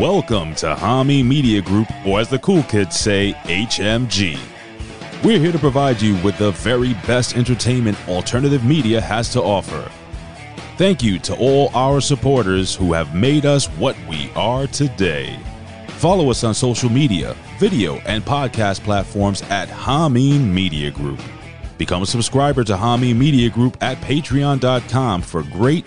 Welcome to Hami Media Group, or as the cool kids say, HMG. We're here to provide you with the very best entertainment alternative media has to offer. Thank you to all our supporters who have made us what we are today. Follow us on social media, video, and podcast platforms at Hameen Media Group. Become a subscriber to Hameen Media Group at patreon.com for great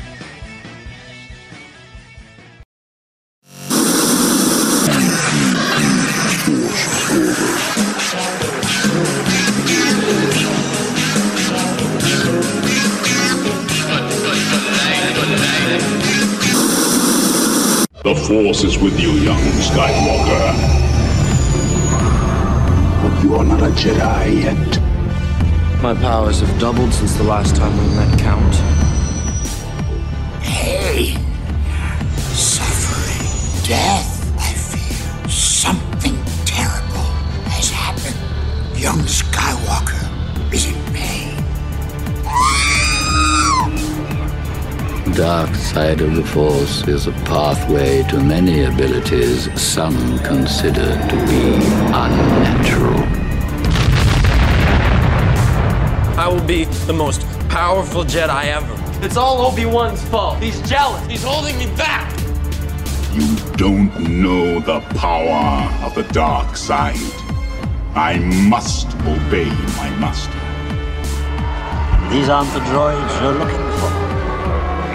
Force is with you, young Skywalker. But you are not a Jedi yet. My powers have doubled since the last time we met, Count. Hey! Suffering. Death, I fear. Something terrible has happened. Young Skywalker dark side of the Force is a pathway to many abilities some consider to be unnatural. I will be the most powerful Jedi ever. It's all Obi-Wan's fault. He's jealous. He's holding me back. You don't know the power of the dark side. I must obey my master. These aren't the droids you're looking for.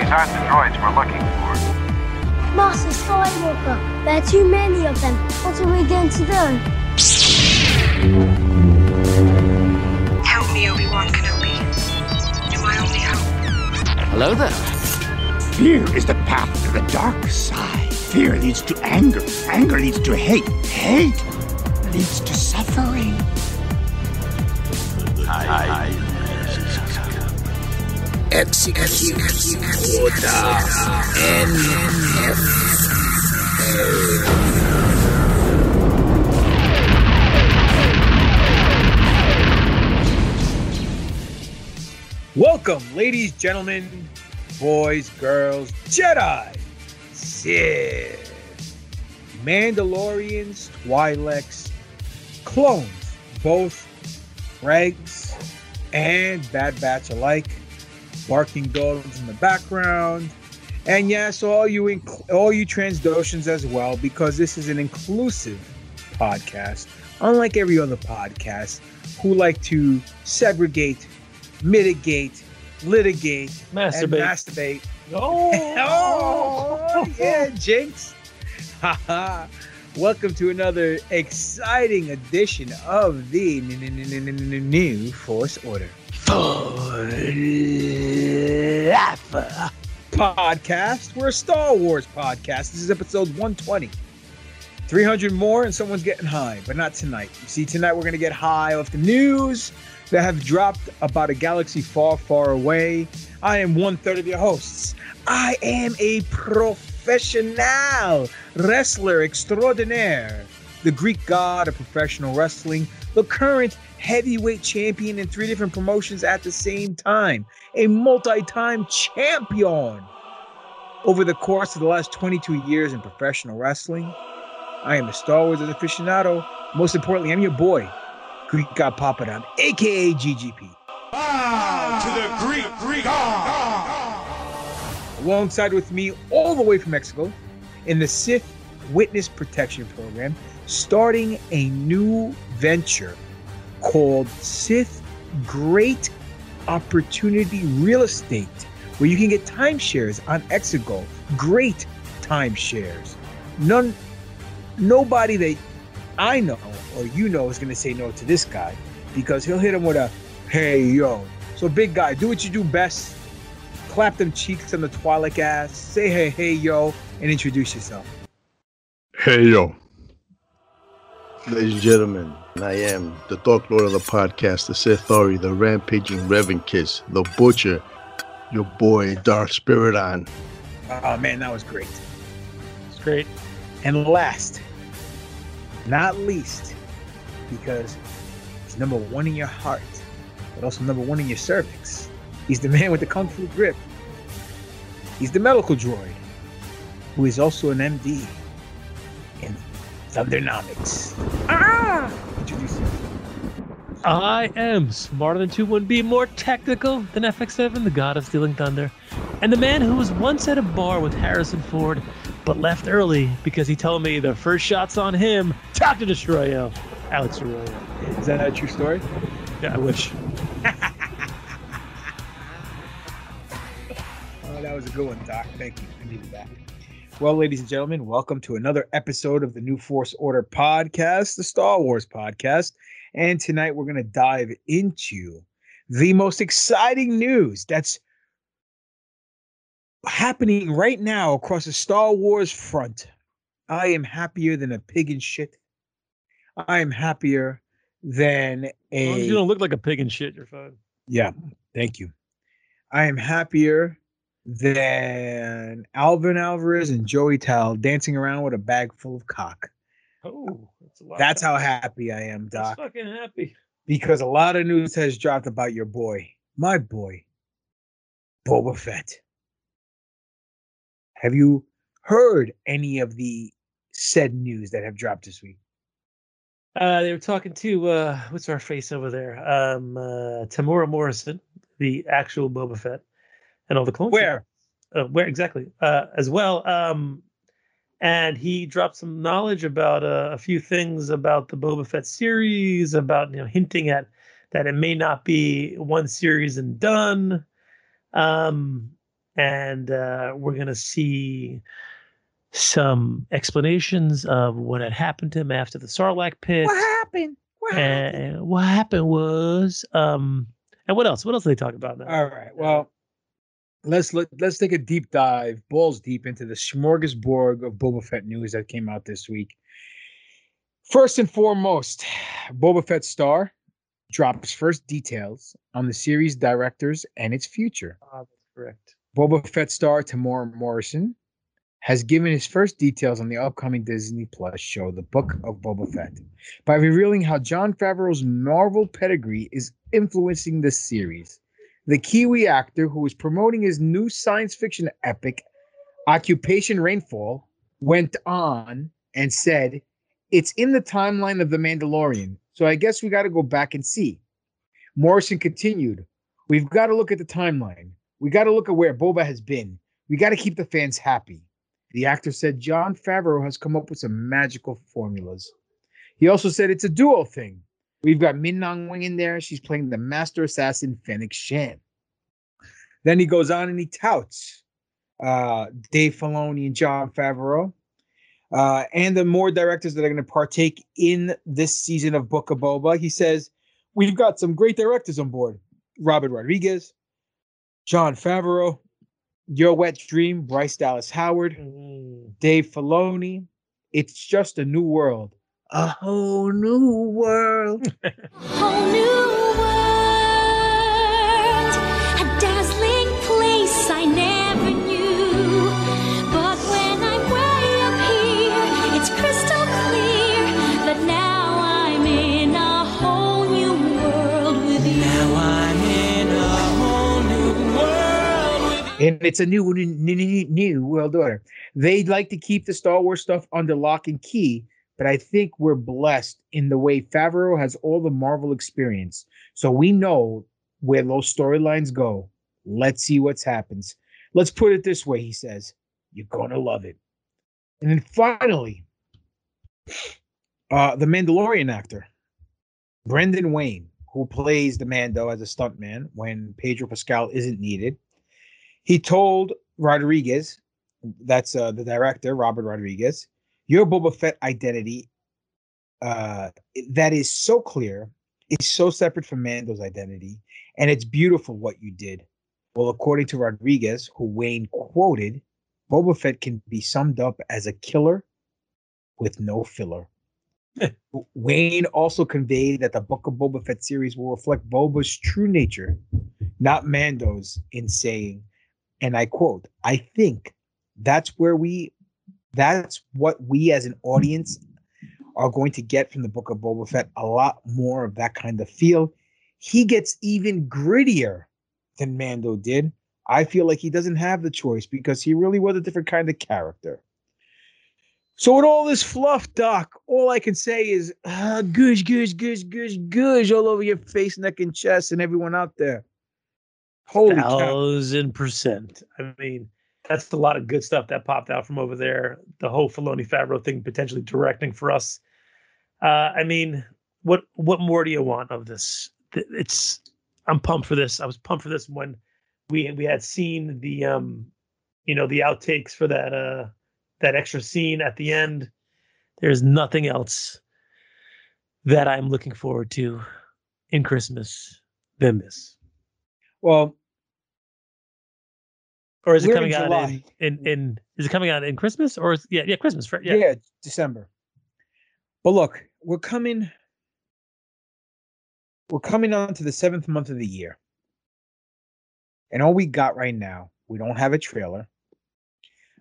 These aren't the droids we're looking for. Master Skywalker, there are too many of them. What are we going to do? Help me, Obi-Wan Kenobi. You're my only hope. Hello there. Fear is the path to the dark side. Fear leads to anger. Anger leads to hate. Hate leads to suffering. Order Welcome, ladies, gentlemen, boys, girls, Jedi, Sith, Mandalorians, Twi'leks, clones, both Regs and Bad Batch alike, barking dogs in the background, and yes, all you inc- all you Transdoshans as well, because this is an inclusive podcast, unlike every other podcast who like to segregate mitigate, litigate, Masturbate. and masturbate. Oh. oh yeah, Jinx. Welcome to another exciting edition of the New Force Order podcast. We're a Star Wars podcast. This is episode 120. 300 more and someone's getting high, but not tonight. You see, tonight we're going to get high off the news that have dropped about a galaxy far, far away. I am one third of your hosts. I am a professional wrestler extraordinaire, the Greek god of professional wrestling, the current heavyweight champion in three different promotions at the same time, a multi time champion. Over the course of the last 22 years in professional wrestling, I am a Star Wars aficionado. Most importantly, I'm your boy, Greek God Papadon, aka GGP. To the Greek, Greek God. Alongside with me, all the way from Mexico, in the Sith Witness Protection Program, starting a new venture called Sith Great Opportunity Real Estate, where you can get timeshares on Exegol. Great timeshares. None nobody that I know or you know is going to say no to this guy because he'll hit him with a hey yo. So big guy, do what you do best. Clap them cheeks on the Twi'lek ass. Say hey hey yo and introduce yourself. Hey yo. Ladies and gentlemen, I am the Dark Lord of the podcast, the Sith Ori, the Rampaging Reverend Kiss, the Butcher, your boy Dark Spirit on. Oh man, that was great. It's great. And last, not least, because he's number one in your heart, but also number one in your cervix. He's the man with the kung fu grip. He's the medical droid, who is also an MD in Thundernomics. Ah! Introduce him. I am smarter than 2-1B, more technical than FX7, the god of stealing thunder, and the man who was once at a bar with Harrison Ford, but left early because he told me the first shot's on him. Dr. Destroyo, Alex Arroyo. Is that a true story? Yeah, I wish. Oh, that was a good one, Doc. Thank you. I needed that. Well, ladies and gentlemen, welcome to another episode of the New Force Order podcast, the Star Wars podcast. And tonight we're going to dive into the most exciting news that's happening right now across the Star Wars front. I am happier than a pig in shit. I am happier than As long as a you don't look like a pig in shit, you're fine. yeah, thank you. I am happier than Alvin Alvarez and Joey Tal dancing around with a bag full of cock. Oh, that's a lot. That's how happy I am, That's Doc. fucking happy. Because a lot of news has dropped about your boy, my boy, Boba Fett. Have you heard any of the said news that have dropped this week? Uh, they were talking to uh, what's our face over there? Um, uh, Temuera Morrison, the actual Boba Fett, and all the clones. Where? Uh, where exactly? Uh, as well. Um, and he dropped some knowledge about uh, a few things about the Boba Fett series, about you know hinting at that it may not be one series and done. Um, and uh, we're gonna see some explanations of what had happened to him after the Sarlacc pit. What happened? What happened? And what happened was, um, and what else? What else did they talk about now? All right. Well, let's let, let's take a deep dive, balls deep into the smorgasbord of Boba Fett news that came out this week. First and foremost, Boba Fett star drops first details on the series directors and its future. Ah, that's correct. Boba Fett star Temuera Morrison has given his first details on the upcoming Disney Plus show, The Book of Boba Fett, by revealing how Jon Favreau's Marvel pedigree is influencing the series. The Kiwi actor who is promoting his new science fiction epic, Occupation Rainfall, went on and said, It's in the timeline of The Mandalorian, so I guess we got to go back and see. Morrison continued, We've got to look at the timeline. We got to look at where Boba has been. We got to keep the fans happy. The actor said Jon Favreau has come up with some magical formulas. He also said it's a duo thing. We've got Ming-Na Wen in there. She's playing the master assassin Fennec Shand. Then he goes on and he touts uh, Dave Filoni and Jon Favreau, uh, and the more directors that are going to partake in this season of Book of Boba. He says we've got some great directors on board: Robert Rodriguez, Jon Favreau, Your Wet Dream, Bryce Dallas Howard, Mm, Dave Filoni, It's just a new world. A whole new world. whole new world. A dazzling place I never knew. But when I'm way up here, it's crystal clear that now I'm in a whole new world with you. Now I'm in a whole new world with you. and it's a new, new, new, new world order. They'd like to keep the Star Wars stuff under lock and key, but I think we're blessed in the way Favreau has all the Marvel experience. So we know where those storylines go. Let's see what happens. Let's put it this way, he says. You're gonna love it. And then finally, uh, the Mandalorian actor, Brendan Wayne, who plays the Mando as a stuntman when Pedro Pascal isn't needed, he told Rodriguez, that's uh, the director, Robert Rodriguez, your Boba Fett identity uh, that is so clear, it's so separate from Mando's identity, and it's beautiful what you did. Well, according to Rodriguez, who Wayne quoted, Boba Fett can be summed up as a killer with no filler. Wayne also conveyed that the Book of Boba Fett series will reflect Boba's true nature, not Mando's, in saying, and I quote, I think that's where we, that's what we as an audience are going to get from the Book of Boba Fett a lot more of that kind of feel. He gets even grittier than Mando did. I feel like he doesn't have the choice because he really was a different kind of character. So with all this fluff, Doc, all I can say is uh, gush, gush, gush, gush, gush all over your face, neck, and chest, and everyone out there. Holy cow. thousand percent. I mean, that's a lot of good stuff that popped out from over there. The whole Filoni Favreau thing potentially directing for us. Uh, I mean, what what more do you want of this? It's I'm pumped for this. I was pumped for this when we we had seen the um, you know, the outtakes for that uh that extra scene at the end. There's nothing else that I'm looking forward to in Christmas than this. Well, or is it we're coming in out in, in in is it coming out in Christmas or is, yeah yeah Christmas for, Yeah. yeah. December. But look, we're coming. We're coming on to the seventh month of the year. And all we got right now, we don't have a trailer.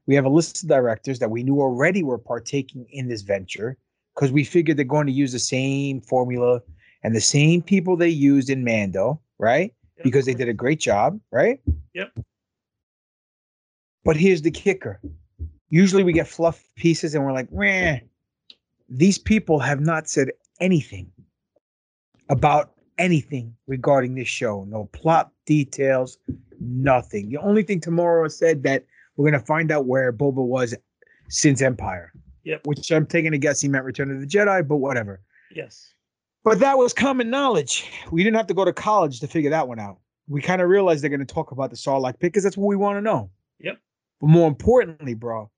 We have a list of directors that we knew already were partaking in this venture because we figured they're going to use the same formula and the same people they used in Mando, right? Because they did a great job, right? Yep. But here's the kicker. Usually we get fluff pieces and we're like, Meh. these people have not said anything about anything regarding this show. No plot details, nothing. The only thing tomorrow said that we're going to find out where Boba was since Empire. Yep. Which I'm taking a guess he meant Return of the Jedi, but whatever. Yes. But that was common knowledge. We didn't have to go to college to figure that one out. We kind of realized they're going to talk about the Sarlacc pit because that's what we want to know. Yep. But more importantly, bro,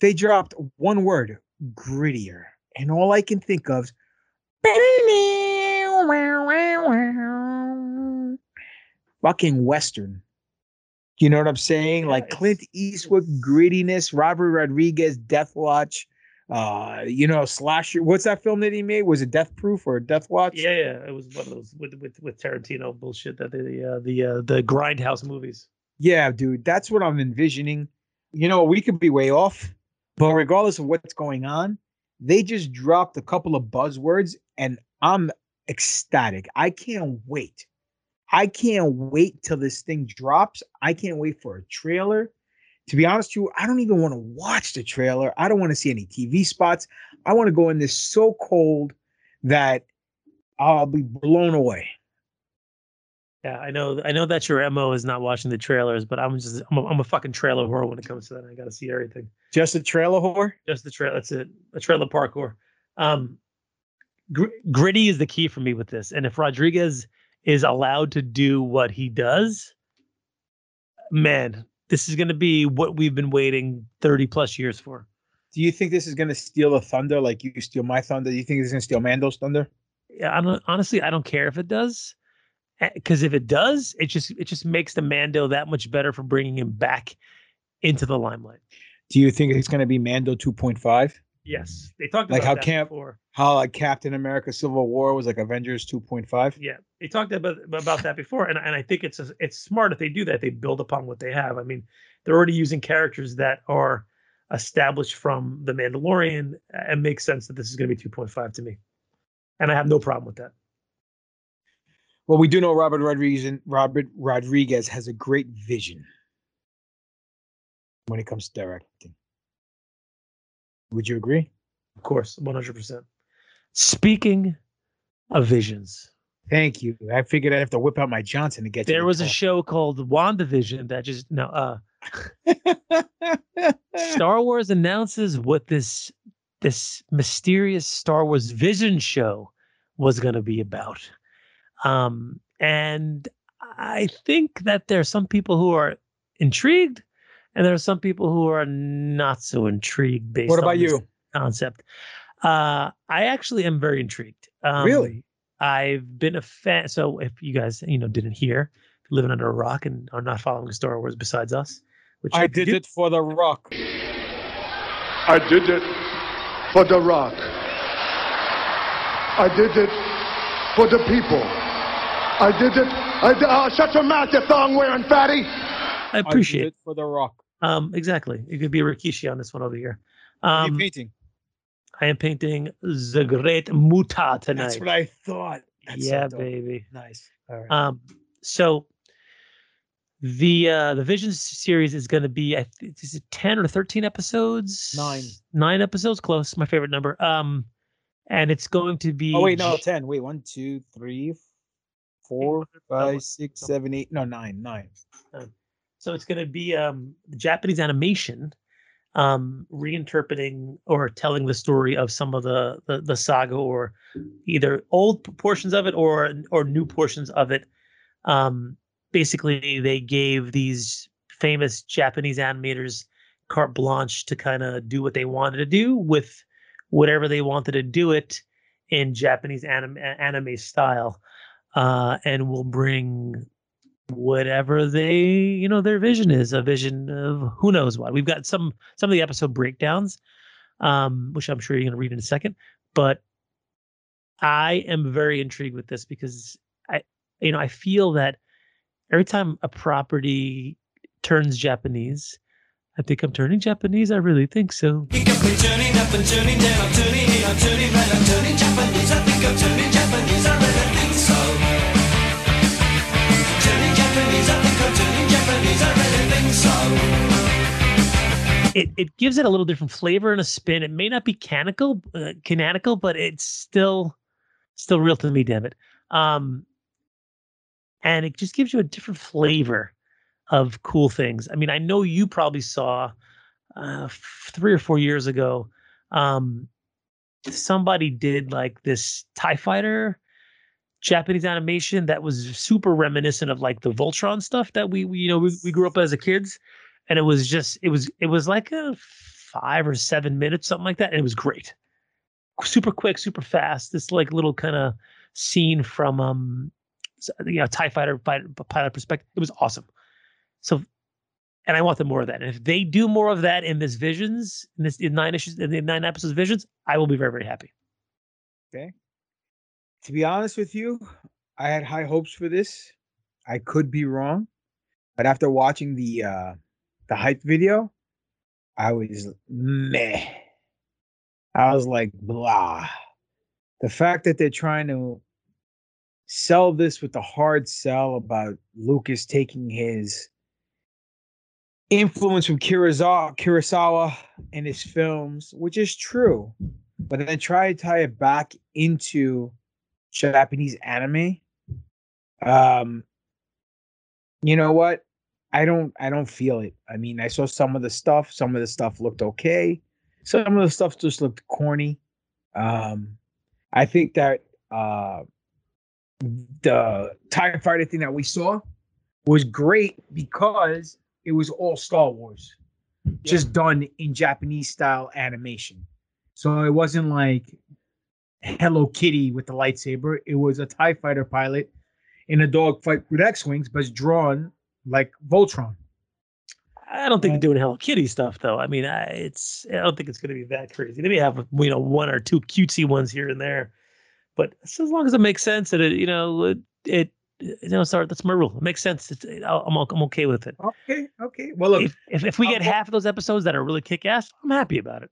they dropped one word, grittier. And all I can think of is fucking Western. You know what I'm saying? like Clint Eastwood grittiness, Robert Rodriguez, Death Watch. Uh, you know, slasher. What's that film that he made? Was it Death Proof or Death Watch? Yeah, yeah. It was one of those with with with Tarantino bullshit that the uh, the uh, the grindhouse movies. Yeah, dude, that's what I'm envisioning. You know, we could be way off, but regardless of what's going on, they just dropped a couple of buzzwords and I'm ecstatic. I can't wait. I can't wait till this thing drops. I can't wait for a trailer. To be honest with you, I don't even want to watch the trailer. I don't want to see any TV spots. I want to go in this so cold that I'll be blown away. Yeah, I know. I know that your mo is not watching the trailers, but I'm just I'm a, I'm a fucking trailer whore when it comes to that. I got to see everything. Just a trailer whore. Just the trailer. That's it. A trailer parkour. Um, gr- gritty is the key for me with this, and if Rodriguez is allowed to do what he does, man, this is going to be what we've been waiting 30 plus years for. Do you think this is going to steal the thunder like you steal my thunder? Do you think it's going to steal Mando's thunder? Yeah, I don't honestly. I don't care if it does, Eh, because if it does, it just it just makes the Mando that much better for bringing him back into the limelight. Do you think it's going to be Mando 2.5? Yes, they talked Like about how that Camp, before. how like Captain America: Civil War was like Avengers 2.5. Yeah, they talked about about that before, and and I think it's a, it's smart if they do that. They build upon what they have. I mean, they're already using characters that are established from the Mandalorian, and makes sense that this is going to be 2.5 to me, and I have no problem with that. Well, we do know Robert Rodriguez. Robert Rodriguez has a great vision when it comes to directing. Would you agree? Of course, 100. percent Speaking of visions, Thank you. I figured I'd have to whip out my Johnson to get there to was a show called WandaVision that just no uh Star Wars announces what this this mysterious Star Wars Vision show was going to be about. Um and I think that there are some people who are intrigued and there are some people who are not so intrigued based What on about this you? concept. Uh I actually am very intrigued. Um, Really? I've been a fan. So if you guys, you know, didn't hear, living under a rock and are not following Star Wars besides us, which I did do- it for the Rock. I did it for The Rock. I did it for the people. I did it. I did, oh, shut your mouth, you thong wearing fatty. I appreciate did it. it for the Rock. Um, exactly. It could be a Rikishi on this one over here. What are Um, you painting? I am painting the Great Muta tonight. That's what I thought. That's yeah, dope. baby. Nice. All right. Um, so the uh the Visions series is going to be I think is it 10 or 13 episodes? Nine. Nine episodes, close, my favorite number. Um and it's going to be oh wait, no, ten. Wait, one, two, three, four, five, six, seven, eight. No, nine, nine. So it's going to be um Japanese animation um reinterpreting or telling the story of some of the, the the saga or either old portions of it or or new portions of it um basically they gave these famous japanese animators carte blanche to kind of do what they wanted to do with whatever they wanted to do it in japanese anime anime style uh and will bring whatever they you know their vision is a vision of who knows what we've got some some of the episode breakdowns um which i'm sure you're going to read in a second but i am very intrigued with this because i you know i feel that every time a property turns japanese i think i'm turning japanese i really think so Japanese. I think I'm turning Japanese, I really think so. I really think so. it, it gives it a little different flavor and a spin. It may not be canonical, uh, canonical, but it's still still real to me. Damn it! Um, and it just gives you a different flavor of cool things. I mean, I know you probably saw uh, three or four years ago. Um, somebody did like this Tie Fighter Japanese animation that was super reminiscent of like the Voltron stuff that we, we you know we, we grew up as a kids, and it was just it was it was like a five or seven minutes something like that, and it was great, super quick, super fast. This like little kind of scene from um you know Tie Fighter pilot, perspective. It was awesome. So, and I want them more of that. And if they do more of that in this Visions, in this in nine issues, in the nine episodes Visions, I will be very very happy. Okay. To be honest with you, I had high hopes for this. I could be wrong, but after watching the uh the hype video, I was meh. I was like blah. The fact that they're trying to sell this with the hard sell about Lucas taking his influence from Kurosawa, Kurosawa in his films, which is true, but then try to tie it back into Japanese anime. Um, you know what? I don't I don't feel it. I mean, I saw some of the stuff, some of the stuff looked okay. Some of the stuff just looked corny. Um, I think that uh the TIE fighter thing that we saw was great because it was all Star Wars, just done in Japanese style animation. So it wasn't like Hello Kitty with the lightsaber. It was a TIE fighter pilot in a dogfight with X Wings, but it's drawn like Voltron. I don't think they're doing Hello Kitty stuff though. I mean, I, it's I don't think it's going to be that crazy. They may have you know one or two cutesy ones here and there, but as long as it makes sense and it you know it, it you know sorry that's my rule. It makes sense. It's, it, I'm I'm okay with it. Okay, okay. Well, look, If if, if we I'll get go- half of those episodes that are really kick ass, I'm happy about it.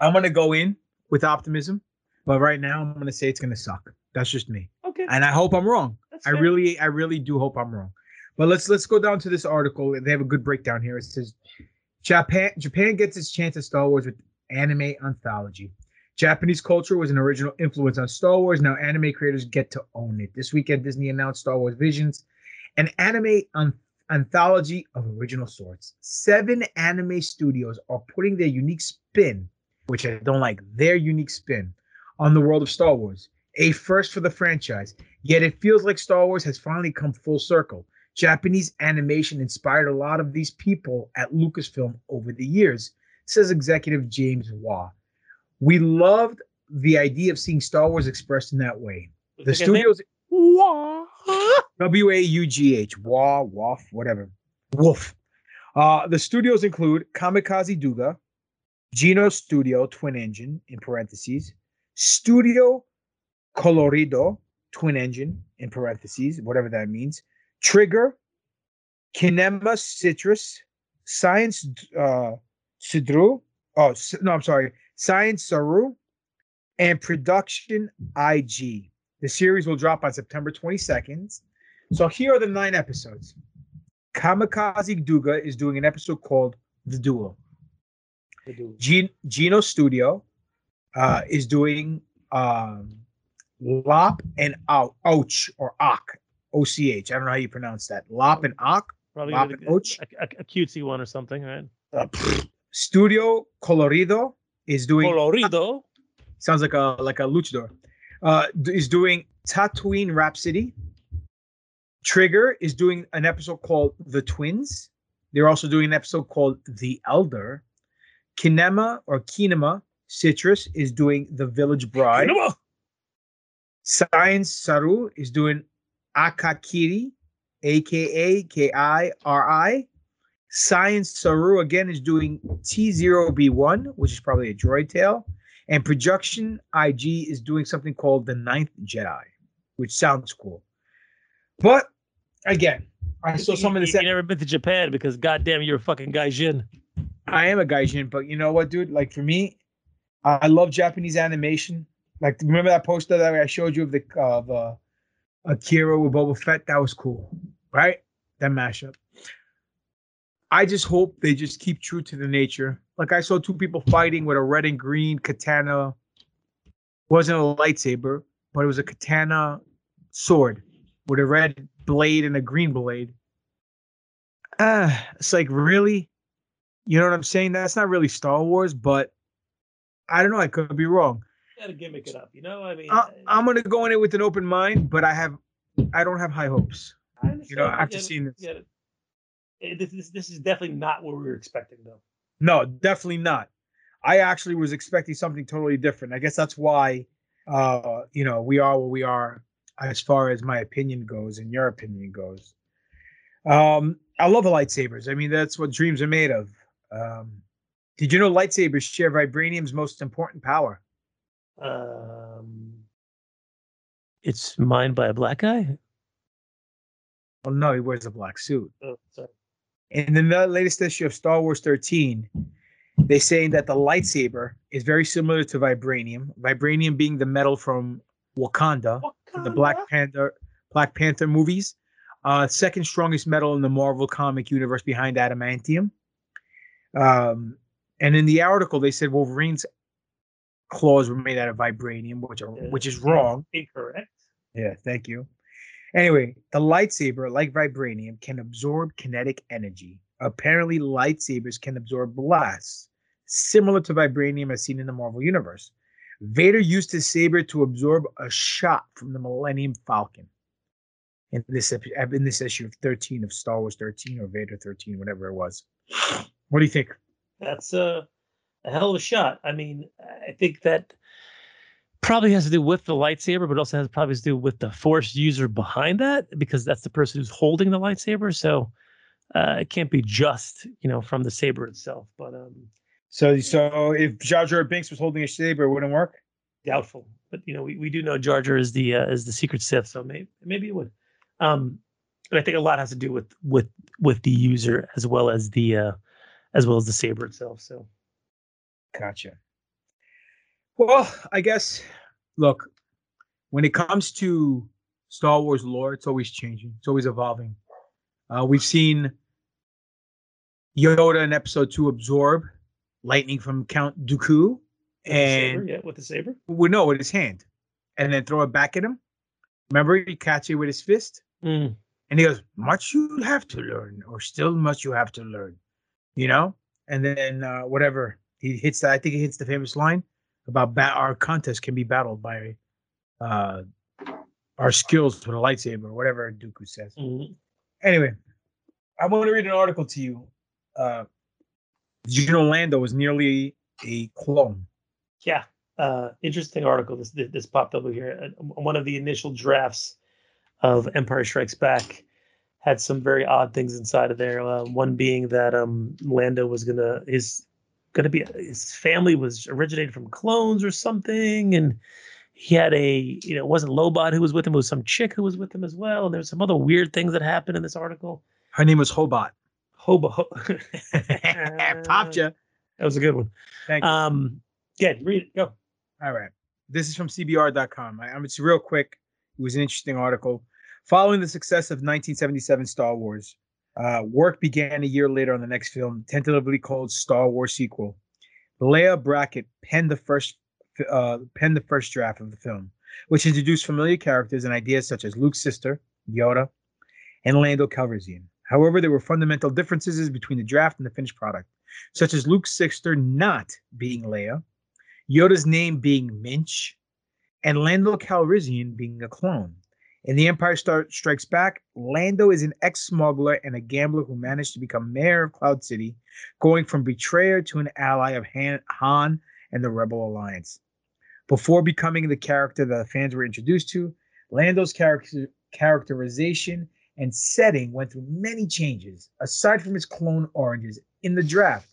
I'm gonna go in with optimism, but right now I'm gonna say it's gonna suck. That's just me. Okay. And I hope I'm wrong. That's I fair. really, I really do hope I'm wrong. But let's let's go down to this article. They have a good breakdown here. It says Japan Japan gets its chance at Star Wars with anime anthology. Japanese culture was an original influence on Star Wars. Now anime creators get to own it. This weekend, Disney announced Star Wars Visions, an anime an- anthology of original sorts. Seven anime studios are putting their unique spin, which I don't like, their unique spin on the world of Star Wars. A first for the franchise. Yet it feels like Star Wars has finally come full circle. Japanese animation inspired a lot of these people at Lucasfilm over the years, says executive James Waugh. We loved the idea of seeing Star Wars expressed in that way. The studios W A U G H Waugh Waff whatever Wolf. Uh, the studios include Kamikaze Douga, Geno Studio Twin Engine in parentheses, Studio Colorido Twin Engine in parentheses, whatever that means, Trigger, Kinema Citrus, Science uh, Sidru, oh no, I'm sorry, Science Saru, and Production IG. The series will drop on September 22nd. So here are the nine episodes. Kamikaze Douga is doing an episode called The Duo. The Duel. Gen- Geno Studio uh, is doing um, Lop and Ou- Ouch or Ak, O C H. I don't know how you pronounce that. Lop and Ak. Probably Lop a, and Ouch. a, a, a cutesy one or something, right? Uh. Studio Colorido is doing Colorido. sounds like a like a luchador. Uh, is doing Tatooine Rhapsody. Trigger is doing an episode called The Twins. They're also doing an episode called The Elder. Kinema or Kinema Citrus is doing The Village Bride. Science Saru is doing Akakiri, aka K I R I. Science Saru again is doing T0B1, which is probably a droid tail. And Projection IG is doing something called The Ninth Jedi, which sounds cool. But again, I saw some of this. you never been to Japan because goddamn, you're a fucking gaijin. I am a gaijin, but you know what, dude? Like for me, I love Japanese animation. Like remember that poster that I showed you of the of uh, Akira with Boba Fett? That was cool, right? That mashup. I just hope they just keep true to the nature. Like I saw two people fighting with a red and green katana. wasn't a lightsaber, but it was a katana sword with a red blade and a green blade. Ah, it's like really, you know what I'm saying? That's not really Star Wars, but I don't know. I could be wrong. You gotta gimmick it up, you know? I mean, I, I'm gonna go in it with an open mind, but I have, I don't have high hopes. I understand. You know, after it, seeing this. Eh, This, this, this is definitely not what we were expecting, though. No, definitely not. I actually was expecting something totally different. I guess that's why, uh, you know, we are where we are as far as my opinion goes and your opinion goes. Um, I love the lightsabers. I mean, that's what dreams are made of. Um, did you know lightsabers share vibranium's most important power? Um, it's mined by a black guy. Well, no, he wears a black suit. Oh, sorry. In the latest issue of Star Wars 13, they're saying that the lightsaber is very similar to vibranium. Vibranium being the metal from Wakanda, the Black Panther Black Panther movies. Uh, second strongest metal in the Marvel comic universe behind adamantium. Um, and in the article, they said Wolverine's claws were made out of vibranium, which are which is wrong. Incorrect. Yeah, thank you. Anyway, the lightsaber, like vibranium, can absorb kinetic energy. Apparently, lightsabers can absorb blasts, similar to vibranium as seen in the Marvel Universe. Vader used his saber to absorb a shot from the Millennium Falcon. In this in this issue of 13 of Star Wars 13 or Vader 13, whatever it was. What do you think? That's a, a hell of a shot. I mean, I think that probably has to do with the lightsaber, but also has probably has to do with the force user behind that because that's the person who's holding the lightsaber. So uh, it can't be just you know from the saber itself. But um, So, so if Jar Jar Binks was holding a saber, it wouldn't work. doubtful. But you know, we, we do know Jar Jar is the uh, is the secret Sith, so maybe maybe it would. Um, but I think a lot has to do with with with the user as well as the uh, as well as the saber itself. So Gotcha. Well, I guess, look, when it comes to Star Wars lore, it's always changing, it's always evolving. Uh, we've seen Yoda in Episode Two absorb lightning from Count Dooku, With and saber, yeah, with the saber. well, no, with his hand, and then throw it back at him. Remember, he catch it with his fist, Mm. and he goes, "Much you have to learn, or still much you have to learn," you know. And then uh, whatever he hits that, I think he hits the famous line about ba- our contest can be battled by uh, our skills with a lightsaber, or whatever Dooku says. Mhm. Anyway, I want to read an article to you. Uh, you know Lando was nearly a clone? Yeah, uh, interesting article. This this popped up here. Uh, One of the initial drafts of Empire Strikes Back had some very odd things inside of there. Uh, one being that um, Lando was gonna his gonna be his family was originated from clones or something, and he had a you know it wasn't Lobot who was with him, it was some chick who was with him as well, and there's some other weird things that happened in this article. Her name was Hobot. Hobo, Popped ya. that was a good one. Thank you. Um, yeah, read it. Go. All right. This is from CBR.com. I, I'm, it's real quick. It was an interesting article. Following the success of 1977 Star Wars, uh, work began a year later on the next film, tentatively called Star Wars sequel. Leigh Brackett penned the first uh, penned the first draft of the film, which introduced familiar characters and ideas such as Luke's sister, Yoda, and Lando Calrissian. However, there were fundamental differences between the draft and the finished product, such as Luke's sister not being Leia, Yoda's name being Minch, and Lando Calrissian being a clone. In The Empire Star- Strikes Back, Lando is an ex-smuggler and a gambler who managed to become mayor of Cloud City, going from betrayer to an ally of Han, Han and the Rebel Alliance. Before becoming the character that the fans were introduced to, Lando's character, characterization and setting went through many changes, aside from his clone oranges in the draft.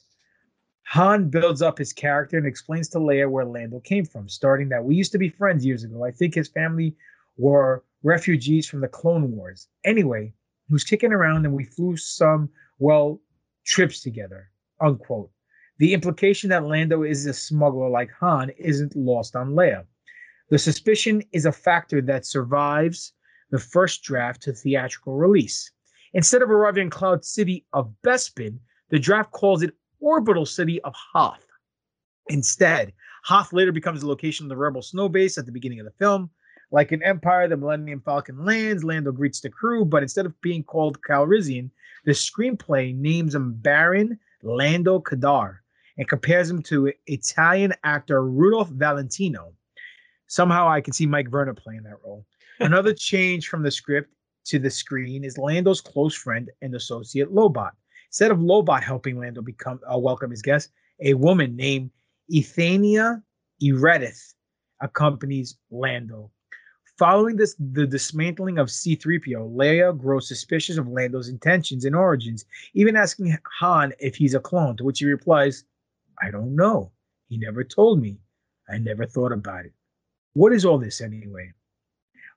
Han builds up his character and explains to Leia where Lando came from, starting that we used to be friends years ago. I think his family were refugees from the Clone Wars. Anyway, he was kicking around and we flew some, well, trips together, unquote. The implication that Lando is a smuggler like Han isn't lost on Leia. The suspicion is a factor that survives the first draft to theatrical release. Instead of arriving in Cloud City of Bespin, the draft calls it Orbital City of Hoth. Instead, Hoth later becomes the location of the Rebel snow base at the beginning of the film. Like in Empire, the Millennium Falcon lands, Lando greets the crew, but instead of being called Calrissian, the screenplay names him Baron Lando Kadar and compares him to Italian actor Rudolph Valentino. Somehow I can see Mike Verna playing that role. Another change from the script to the screen is Lando's close friend and associate Lobot. Instead of Lobot helping Lando become uh, welcome his guest, a woman named Ethania Eredith accompanies Lando. Following this, the dismantling of C-3PO, Leia grows suspicious of Lando's intentions and origins, even asking Han if he's a clone, to which he replies, I don't know. He never told me. I never thought about it. What is all this anyway?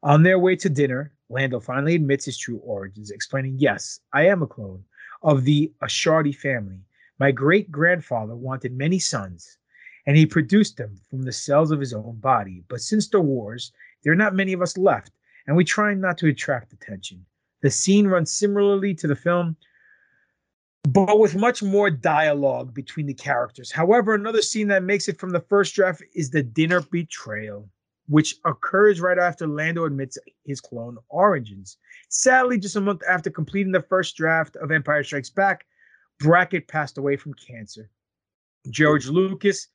On their way to dinner, Lando finally admits his true origins, explaining, Yes, I am a clone of the Ashardi family. My great grandfather wanted many sons, and he produced them from the cells of his own body. But since the wars, there are not many of us left, and we try not to attract attention. The scene runs similarly to the film, but with much more dialogue between the characters. However, another scene that makes it from the first draft is the dinner betrayal, which occurs right after Lando admits his clone origins. Sadly, just a month after completing the first draft of Empire Strikes Back, Brackett passed away from cancer. George Lucas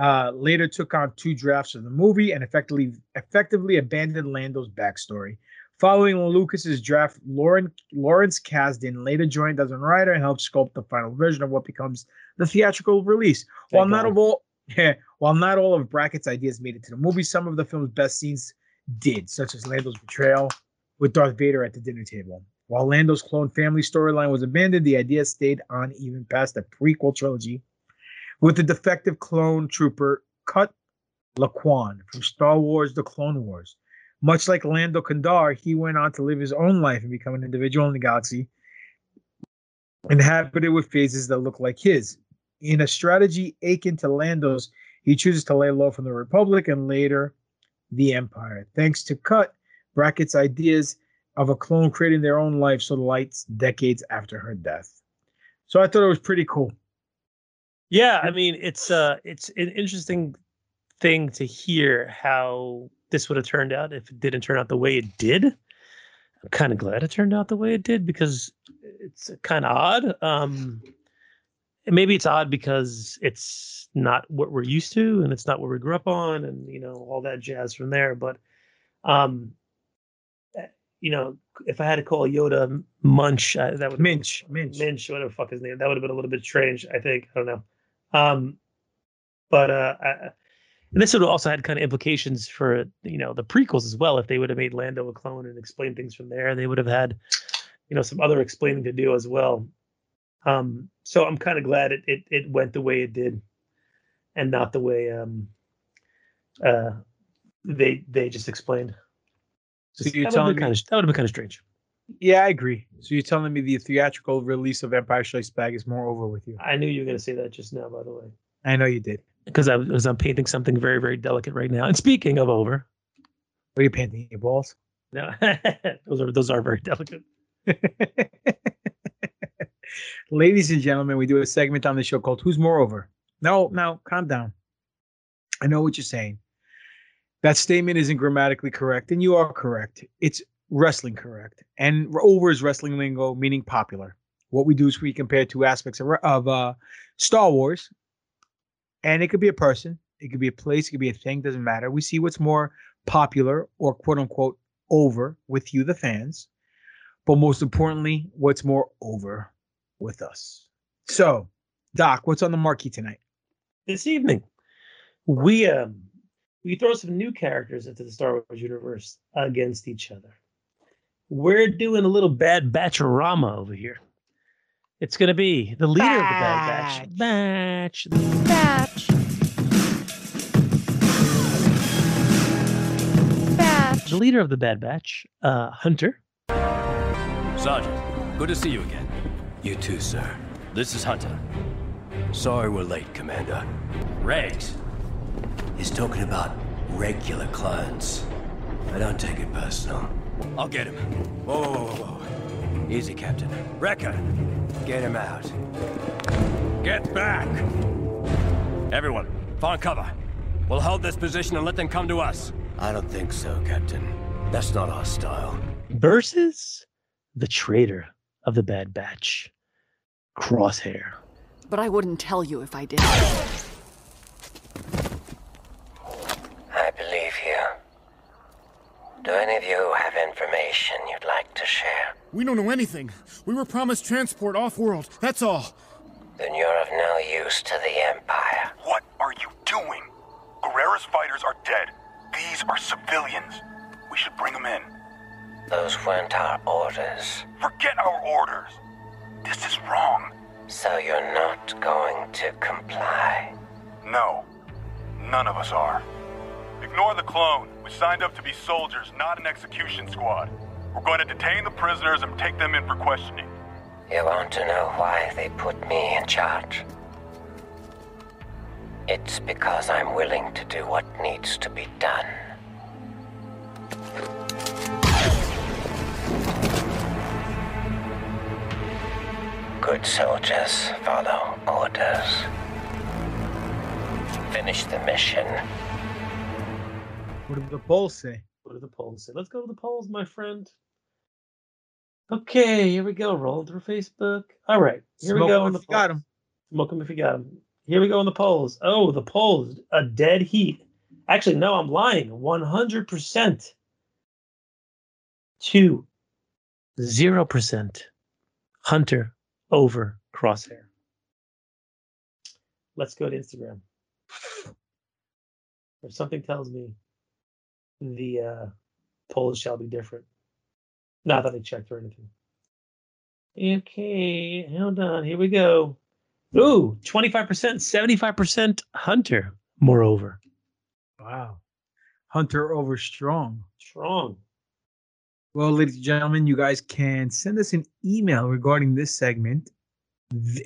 uh, later took on two drafts of the movie and effectively effectively abandoned Lando's backstory. Following Lucas's draft, Lauren, Lawrence Kasdan later joined as a writer and helped sculpt the final version of what becomes the theatrical release. while not of all, while not all of Brackett's ideas made it to the movie, some of the film's best scenes did, such as Lando's betrayal with Darth Vader at the dinner table. While Lando's clone family storyline was abandoned, the idea stayed on even past the prequel trilogy, with the defective clone trooper Cut Lawquane from Star Wars: The Clone Wars. Much like Lando Kadar, he went on to live his own life and become an individual in the galaxy, inhabited with phases that look like his. In a strategy akin to Lando's, he chooses to lay low from the Republic and later the Empire. Thanks to Cut, Brackett's ideas of a clone creating their own life so the lights decades after her death. So I thought it was pretty cool. Yeah, I mean, it's uh it's an interesting thing to hear how this would have turned out if it didn't turn out the way it did. I'm kind of glad it turned out the way it did because it's kind of odd. Um and maybe it's odd because it's not what we're used to and it's not what we grew up on and you know all that jazz from there but um eh, you know if i had to call yoda munch uh, that would minch minch minch whatever the fuck his name that would have been a little bit strange i think i don't know um but uh I, and this would have also had kind of implications for you know the prequels as well if they would have made lando a clone and explained things from there they would have had you know some other explaining to do as well. Um so i'm kind of glad it, it it went the way it did and not the way um uh they they just explained. So you're telling me- kind of that would have been kind of strange Yeah, I agree. So you're telling me the theatrical release of Empire Strikes Back is more over with you? i knew you were going to say that just now by the way I know you did. because i was i'm painting something very very delicate right now and speaking of over Are you painting your balls? no those are those are very delicate Ladies and gentlemen, we do a segment on the show called Who's Moreover? No, no, calm down. I know what you're saying. That statement isn't grammatically correct, and you are correct. It's wrestling correct. And over is wrestling lingo, meaning popular. What we do is we compare two aspects of, of uh, Star Wars, and it could be a person, it could be a place, it could be a thing, doesn't matter. We see what's more popular or quote unquote over with you, the fans, but most importantly, what's more over with us. So, Doc, what's on the marquee tonight? this evening we um we throw some new characters into the Star Wars universe against each other. We're doing a little bad batcherama over here. It's gonna be the leader of the bad batch. Batch. Batch. Batch. The leader of the bad batch, uh, Hunter. Sergeant, good to see you again. You too, sir. This is Hunter. Sorry we're late, Commander. Regs. He's talking about regular clients. I don't take it personal. I'll get him. Whoa, whoa, whoa, whoa, whoa. Easy, Captain. Wrecker, get him out. Get back! Everyone, find cover. We'll hold this position and let them come to us. I don't think so, Captain. That's not our style. versus the traitor of the Bad Batch, Crosshair. But I wouldn't tell you if I did. I believe you. Do any of you have information you'd like to share? We don't know anything. We were promised transport off-world. That's all. Then you're of no use to the Empire. What are you doing? Gerrera's fighters are dead. These are civilians. We should bring them in. Those weren't our orders. Forget our orders. This is wrong. So you're not going to comply? No. None of us are. Ignore the clone. We signed up to be soldiers, not an execution squad. We're going to detain the prisoners and take them in for questioning. You want to know why they put me in charge? It's because I'm willing to do what needs to be done. Good soldiers follow orders. Finish the mission. What did the polls say? What do the polls say? Let's go to the polls, my friend. Okay, here we go. Rolling through Facebook. All right, here Smoke we go. if the you got polls. 'em. Smoke 'em if you got 'em. Here we go on the polls. Oh, the polls. A dead heat. Actually, no, I'm lying. 100% to 0% Hunter over Crosshair. Let's go to Instagram. Or something tells me the uh, polls shall be different. Not that I checked or anything. Okay, hold on. Here we go. Ooh, 25%, 75% Hunter, moreover. Wow. Hunter over strong. Strong. Well, ladies and gentlemen, you guys can send us an email regarding this segment,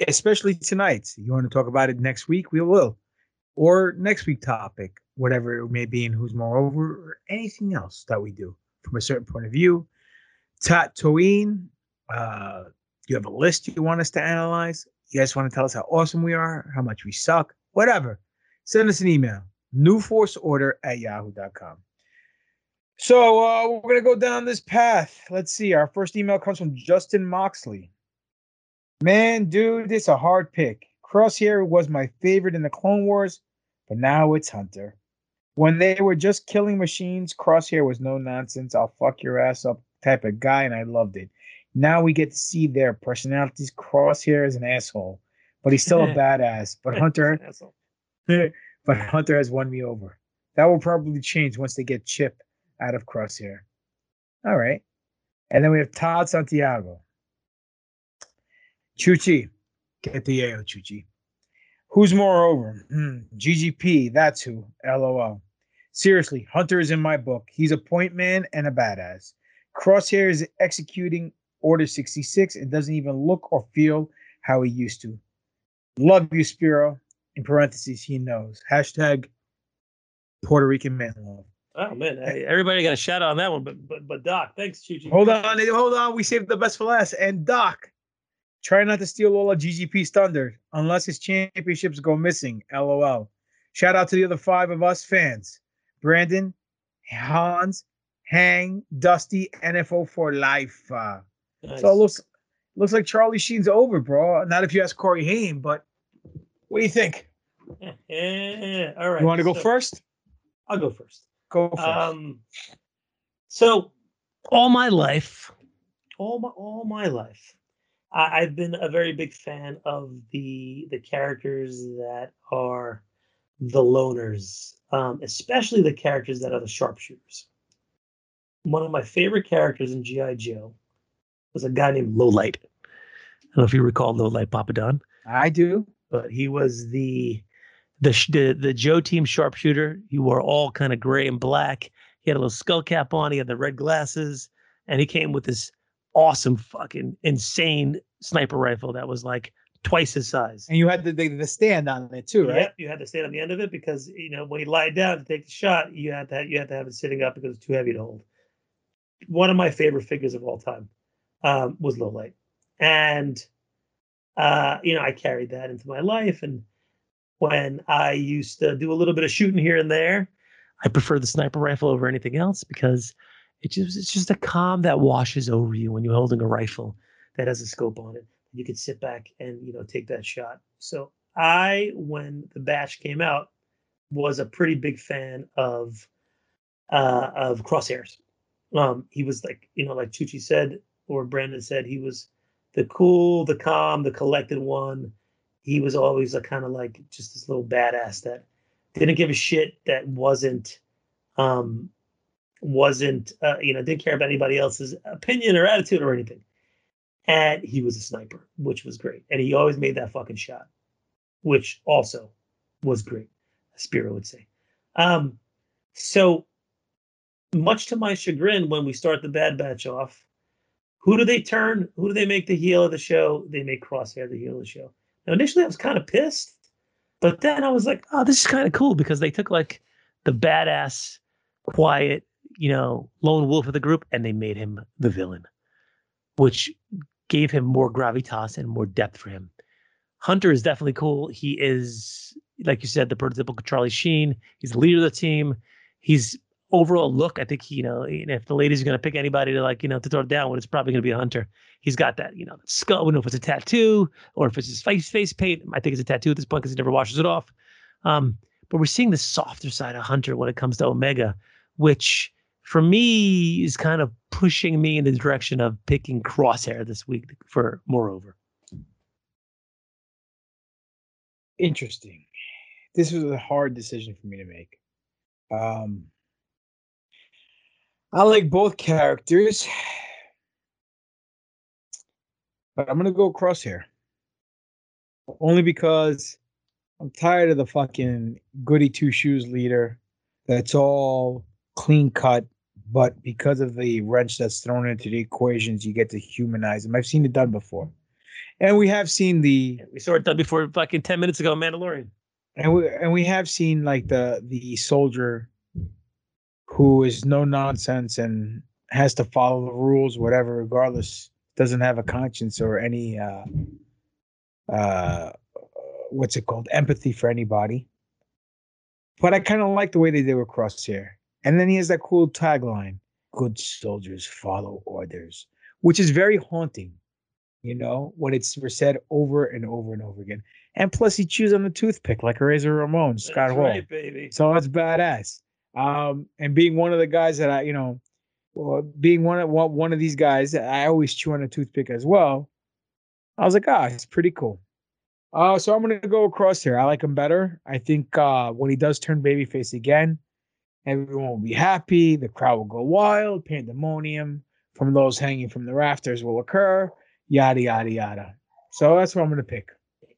especially tonight. You want to talk about it next week? We will. Or next week topic, whatever it may be, and who's moreover, or anything else that we do from a certain point of view. Tatooine, uh, you have a list you want us to analyze? You guys want to tell us how awesome we are, how much we suck, whatever. Send us an email, newforceorder at yahoo.com. So uh, we're gonna go down this path. Let's see. Our first email comes from Justin Moxley. Man, dude, it's a hard pick. Crosshair was my favorite in the Clone Wars, but now it's Hunter. When they were just killing machines, Crosshair was no nonsense. I'll fuck your ass up type of guy, and I loved it. Now we get to see their personalities. Crosshair is an asshole, but he's still a badass. But Hunter, but Hunter has won me over. That will probably change once they get Chip out of Crosshair. All right. And then we have Todd Santiago. Chuchi. Get the Yayo, Chuchi. Who's moreover? Hmm, GGP, that's who. LOL. Seriously, Hunter is in my book. He's a point man and a badass. Crosshair is executing Order 66 and doesn't even look or feel how he used to. Love you, Spiro. In parentheses, he knows. Hashtag Puerto Rican man love. Oh man, everybody got a shout out on that one, but but but Doc, thanks, Chuchi. Hold on, hold on. We saved the best for last. And Doc, try not to steal all of GGP's thunder unless his championships go missing. LOL. Shout out to the other five of us fans: Brandon, Hans, Hang, Dusty, NFO for life. Uh, Nice. So it looks looks like Charlie Sheen's over, bro. Not if you ask Corey Haim, but what do you think? Yeah, all right. You want to go first? I'll go first. Go first. Um, so all my life, all my all my life, I, I've been a very big fan of the the characters that are the loners, um, especially the characters that are the sharpshooters. One of my favorite characters in GI Joe was a guy named Lowlight. I don't know if you recall Lowlight Papadon I do. but he was the the the, the Joe team sharpshooter. He wore all kind of gray and black. He had a little skull cap on. He had the red glasses, and he came with this awesome, fucking insane sniper rifle that was like twice his size. And you had the, the the stand on it too, right? Yep, you had to stand on the end of it because you know when he lied down to take the shot, you had to you had to have it sitting up because it's too heavy to hold. One of my favorite figures of all time um, was Lowlight, and uh, you know I carried that into my life. And when I used to do a little bit of shooting here and there, I prefer the sniper rifle over anything else because it just it's just a calm that washes over you when you're holding a rifle that has a scope on it. You could sit back and you know take that shot. So I, when the batch came out, was a pretty big fan of uh of crosshairs. Um, he was like, you know, like Chuchi said, or Brandon said, he was the cool, the calm, the collected one. He was always a kind of like just this little badass that didn't give a shit that wasn't um wasn't uh, you know didn't care about anybody else's opinion or attitude or anything. And he was a sniper which was great. And he always made that fucking shot which also was great spiro would say. Um so much to my chagrin when we start the bad batch off who do they turn? Who do they make the heel of the show? They make crosshair the heel of the show. Now initially i was kind of pissed but then I was like, oh, this is kind of cool because they took like the badass, quiet, you know, lone wolf of the group and they made him the villain, which gave him more gravitas and more depth for him. Hunter is definitely cool. He is, like you said, the prototypical Charlie Sheen. He's the leader of the team. He's overall look. I think he, you know, if the ladies are going to pick anybody to like, you know, to throw down with, it's probably going to be a Hunter. He's got that, you know, skull. I don't know if it's a tattoo or if it's his face face paint. I think it's a tattoo at this point because he never washes it off. Um, but we're seeing the softer side of Hunter when it comes to Omega, which for me is kind of pushing me in the direction of picking Crosshair this week for moreover. Interesting. This was a hard decision for me to make. Um, I like both characters. but I'm gonna go crosshair. Only because I'm tired of the fucking goody two shoes leader that's all clean cut, but because of the wrench that's thrown into the equations, you get to humanize them. I've seen it done before. And we have seen the We saw it done before fucking 10 minutes ago, Mandalorian. and we and we have seen like the the soldier who is no nonsense and has to follow the rules, whatever, regardless, doesn't have a conscience or any uh uh what's it called? Empathy for anybody. But I kind of like the way they did with Crosshair. And then he has that cool tagline, good soldiers follow orders, which is very haunting, you know, when it's said over and over and over again. And plus he chews on the toothpick like a Razor Ramon, Scott Hall. right, baby. So that's badass. Um, and being one of the guys that I, you know, well, being one of one one of these guys, I always chew on a toothpick as well. I was like, ah, it's pretty cool. Uh, so I'm gonna go across here. I like him better. I think uh, when he does turn babyface again, everyone will be happy. The crowd will go wild. Pandemonium from those hanging from the rafters will occur. Yada yada yada. So that's what I'm gonna pick.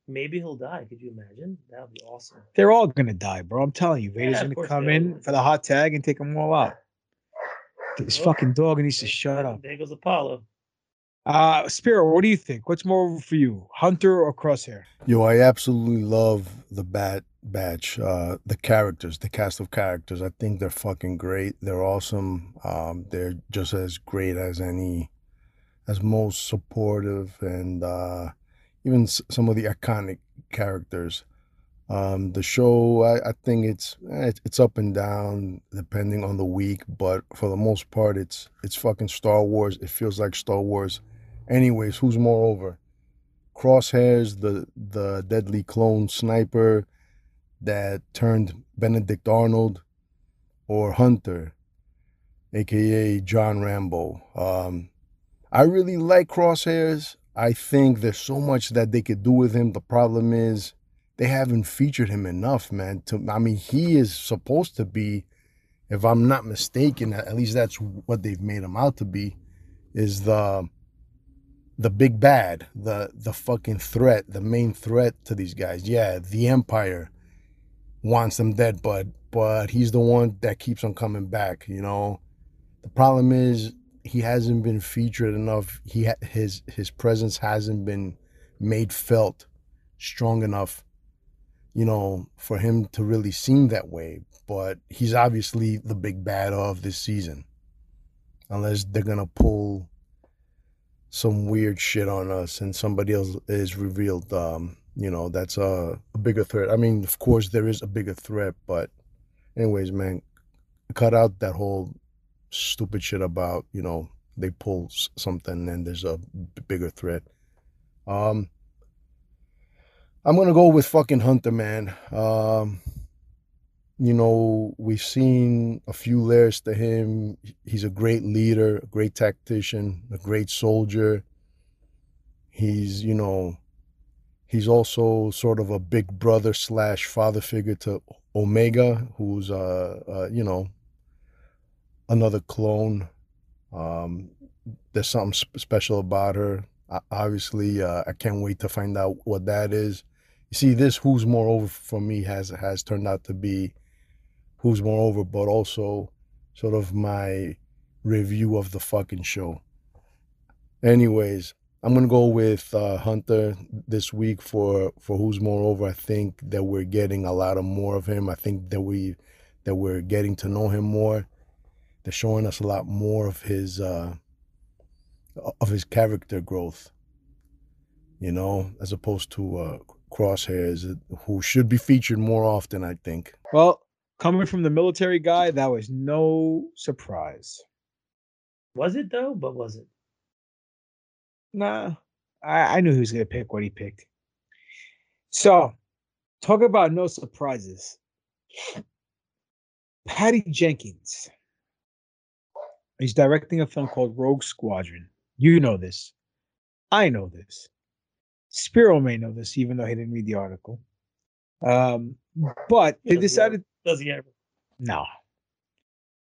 Maybe he'll die. Could you imagine? That would be awesome. They're all gonna die, bro. I'm telling you, Vader's of gonna come in will. for the hot tag and take them all out. This fucking dog needs to shut up. There goes Apollo. Uh Spiro, what do you think? What's more for you, Hunter or Crosshair? Yo, I absolutely love the Bat Batch. Uh, the characters, the cast of characters. I think they're fucking great. They're awesome. Um, they're just as great as any, as most supportive, and uh, even s- some of the iconic characters. Um, the show, I, I think it's eh, it's up and down depending on the week, but for the most part, it's it's fucking Star Wars. It feels like Star Wars. Anyways, who's more over? Crosshairs, the the deadly clone sniper that turned Benedict Arnold, or Hunter, aka John Rambo. Um, I really like Crosshairs. I think there's so much that they could do with him. The problem is they haven't featured him enough, man. To I mean, he is supposed to be, if I'm not mistaken, at least that's what they've made him out to be, is the the big bad, the the fucking threat, the main threat to these guys. Yeah, the Empire wants them dead, but but he's the one that keeps on coming back. You know, the problem is he hasn't been featured enough. He ha- his his presence hasn't been made felt strong enough. You know, for him to really seem that way. But he's obviously the big bad of this season, unless they're gonna pull some weird shit on us and somebody else is revealed um you know that's a, a bigger threat. I mean of course there is a bigger threat but anyways man cut out that whole stupid shit about you know they pull something and there's a bigger threat. Um i'm gonna go with fucking hunter man. Um you know we've seen a few layers to him. He's a great leader a great tactician a great soldier. He's you know he's also sort of a big brother slash father figure to omega who's uh, uh you know another clone. Um there's something sp- special about her. O- obviously uh, i can't wait to find out what that is. You see this who's more over for me has has turned out to be who's more over but also sort of my review of the fucking show. Anyways i'm gonna go with uh, hunter this week for for who's moreover. i think that we're getting a lot of more of him i think that we that we're getting to know him more they're showing us a lot more of his uh of his character growth you know as opposed to uh crosshairs who should be featured more often i think Well, coming from the military guy, that was no surprise. Was it though? But was it? Nah, I, I knew he was gonna pick what he picked. So, talk about no surprises. Patty Jenkins. He's directing a film called Rogue Squadron. You know this. I know this. Spiro may know this, even though he didn't read the article. Um, but they Does he ever- decided Does he ever? no.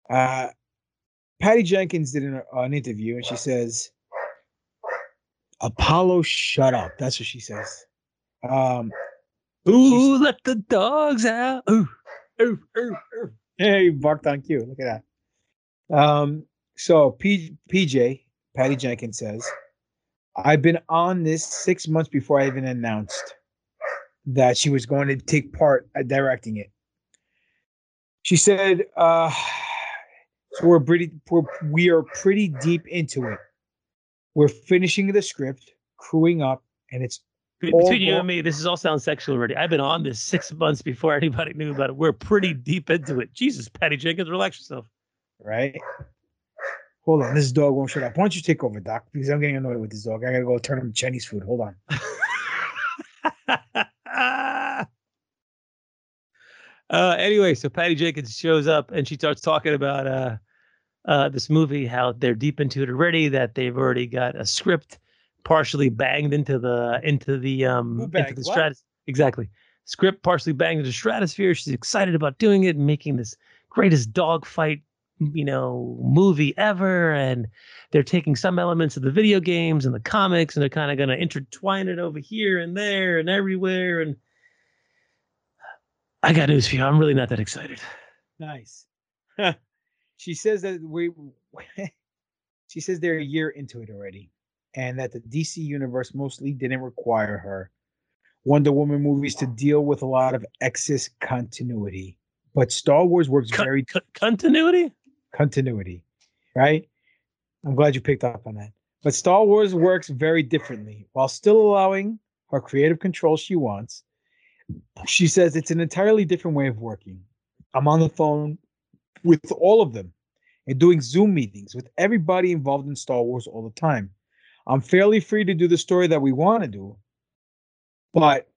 Uh, Patty Jenkins did an, an interview and she says, Apollo, shut up. That's what she says. Um, Ooh, let the dogs out. Ooh, ooh, ooh, ooh. Hey, he barked on cue. Look at that. Um, so P- PJ, Patty Jenkins says, I've been on this six months before I even announced that she was going to take part at directing it. She said, uh, so we're pretty we're, we are pretty deep into it. We're finishing the script, crewing up, and it's Between you and me, this is all sounds sexual already. I've been on this six months before anybody knew about it. We're pretty deep into it. Jesus, Patty Jenkins, relax yourself. right? Hold on, this dog won't shut up. Why don't you take over, Doc? Because I'm getting annoyed with this dog. I gotta go turn him Chinese food. Hold on. Uh, anyway, so Patty Jenkins shows up and she starts talking about uh, uh, this movie, how they're deep into it already, that they've already got a script partially banged into the into the um into the stratus exactly. Script partially banged into the stratosphere. She's excited about doing it and making this greatest dogfight you know movie ever. And they're taking some elements of the video games and the comics and they're kind of going to intertwine it over here and there and everywhere. And i got news for you. I'm really not that excited. Nice. she says that we. she says they're a year into it already, and that the DC universe mostly didn't require her Wonder Woman movies to deal with a lot of excess continuity, but Star Wars works very continuity. Continuity, right? I'm glad you picked up on that. But Star Wars works very differently while still allowing her creative control she wants. She says it's an entirely different way of working. I'm on the phone with all of them and doing Zoom meetings with everybody involved in Star Wars all the time. I'm fairly free to do the story that we want to do, but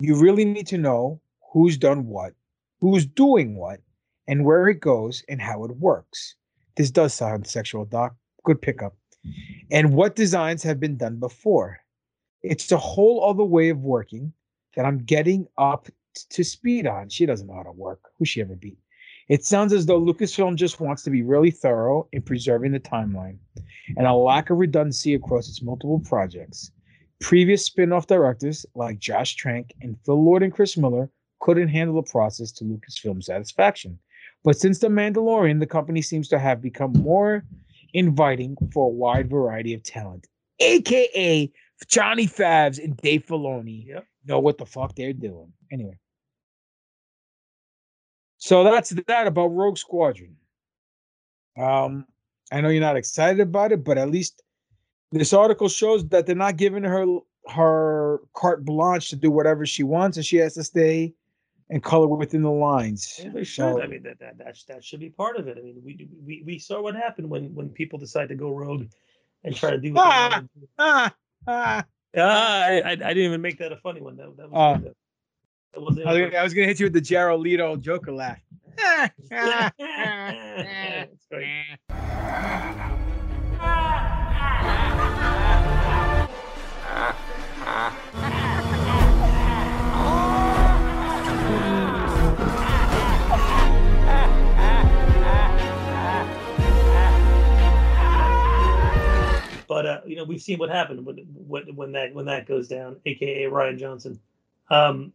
you really need to know who's done what, who's doing what, and where it goes and how it works. This does sound sexual, Doc. Good pickup. And what designs have been done before. It's a whole other way of working that I'm getting up to speed on. She doesn't know how to work. Who she ever beat? It sounds as though Lucasfilm just wants to be really thorough in preserving the timeline and a lack of redundancy across its multiple projects. Previous spin off directors like Josh Trank and Phil Lord and Chris Miller couldn't handle the process to Lucasfilm's satisfaction. But since The Mandalorian, the company seems to have become more inviting for a wide variety of talent, aka Johnny Favs and Dave Filoni know what the fuck they're doing. Anyway. So that's that about Rogue Squadron. Um, I know you're not excited about it, but at least this article shows that they're not giving her her carte blanche to do whatever she wants, and she has to stay and color within the lines. Well, they should. So- I mean, that, that that that should be part of it. I mean, we we we saw what happened when when people decide to go rogue and try to do. What they Ah, ah, ah. Ah, I, I I didn't even make that a funny one. That, that was. Uh, that, that wasn't I was, I was gonna hit you with the Leto Joker laugh. But uh, you know, we've seen what happened when when when that when that goes down, aka Rian Johnson. Um,